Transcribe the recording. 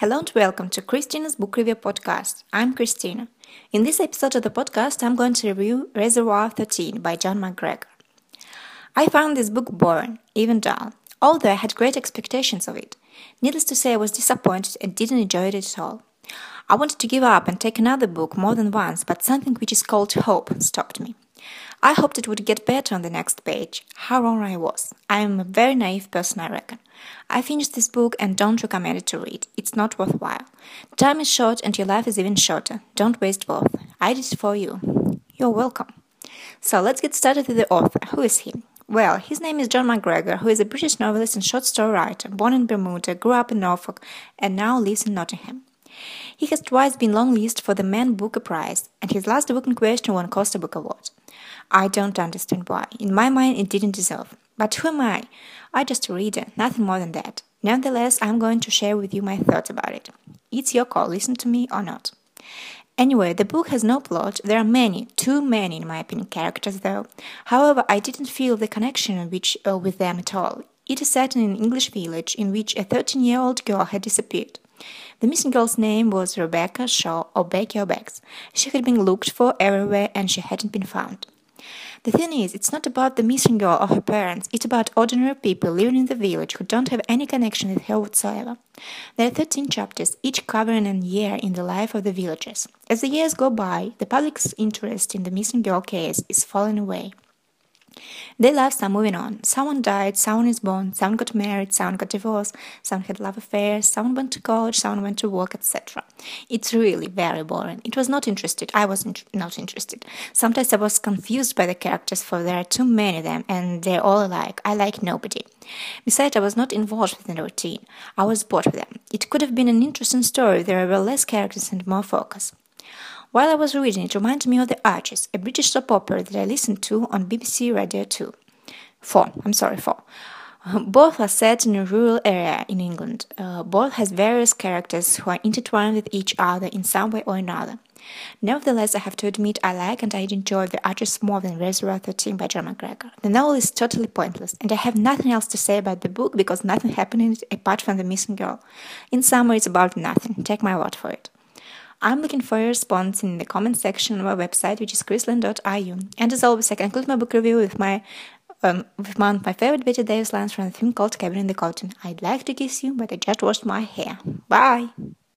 Hello and welcome to Christina's Book Review Podcast. I'm Christina. In this episode of the podcast, I'm going to review Reservoir 13 by Jon McGregor. I found this book boring, even dull, although I had great expectations of it. Needless to say, I was disappointed and didn't enjoy it at all. I wanted to give up and take another book more than once, but something which is called hope stopped me. I hoped it would get better on the next page. How wrong I was. I am a very naive person, I reckon. I finished this book and don't recommend it to read. It's not worthwhile. Time is short and your life is even shorter. Don't waste both. I did it for you. You're welcome. So let's get started with the author. Who is he? Well, his name is Jon McGregor, who is a British novelist and short story writer, born in Bermuda, grew up in Norfolk, and now lives in Nottingham. He has twice been longlisted for the Man Booker Prize, and his last book in question won Costa Book Award. I don't understand why. In my mind, it didn't deserve. But who am I? I just a reader, nothing more than that. Nevertheless, I'm going to share with you my thoughts about it. It's your call, listen to me or not. Anyway, the book has no plot. There are many, too many, in my opinion, characters though. However, I didn't feel the connection which, uh, with them at all. It is set in an English village in which a 13 year old girl had disappeared. The missing girl's name was Rebecca Shaw or Becky or Bex. She had been looked for everywhere and she hadn't been found. The thing is, it's not about the missing girl or her parents, it's about ordinary people living in the village who don't have any connection with her whatsoever. There are 13 chapters, each covering a year in the life of the villagers. As the years go by, the public's interest in the missing girl case is falling away. Their lives are moving on. Someone died, someone is born, someone got married, someone got divorced, someone had love affairs, someone went to college, someone went to work, etc. It's really very boring. It was not interested. I was not interested. Sometimes I was confused by the characters, for there are too many of them, and they're all alike. I like nobody. Besides, I was not involved with the routine. I was bored with them. It could have been an interesting story if there were less characters and more focus. While I was reading, it reminded me of The Archers, a British soap opera that I listened to on BBC Radio 2. 4. I'm sorry, 4. Both are set in a rural area in England. Uh, both has various characters who are intertwined with each other in some way or another. Nevertheless, I have to admit I like and I enjoy The Archers more than Reservoir 13 by Jon McGregor. The novel is totally pointless, and I have nothing else to say about the book because nothing happened in it apart from the missing girl. In summary, it's about nothing. Take my word for it. I'm looking for your response in the comment section of our website, which is chrisland.io. And as always, I conclude my book review with my um, with one of my favorite Bette Davis lines from a film called Cabin in the Cotton. I'd like to kiss you, but I just washed my hair. Bye!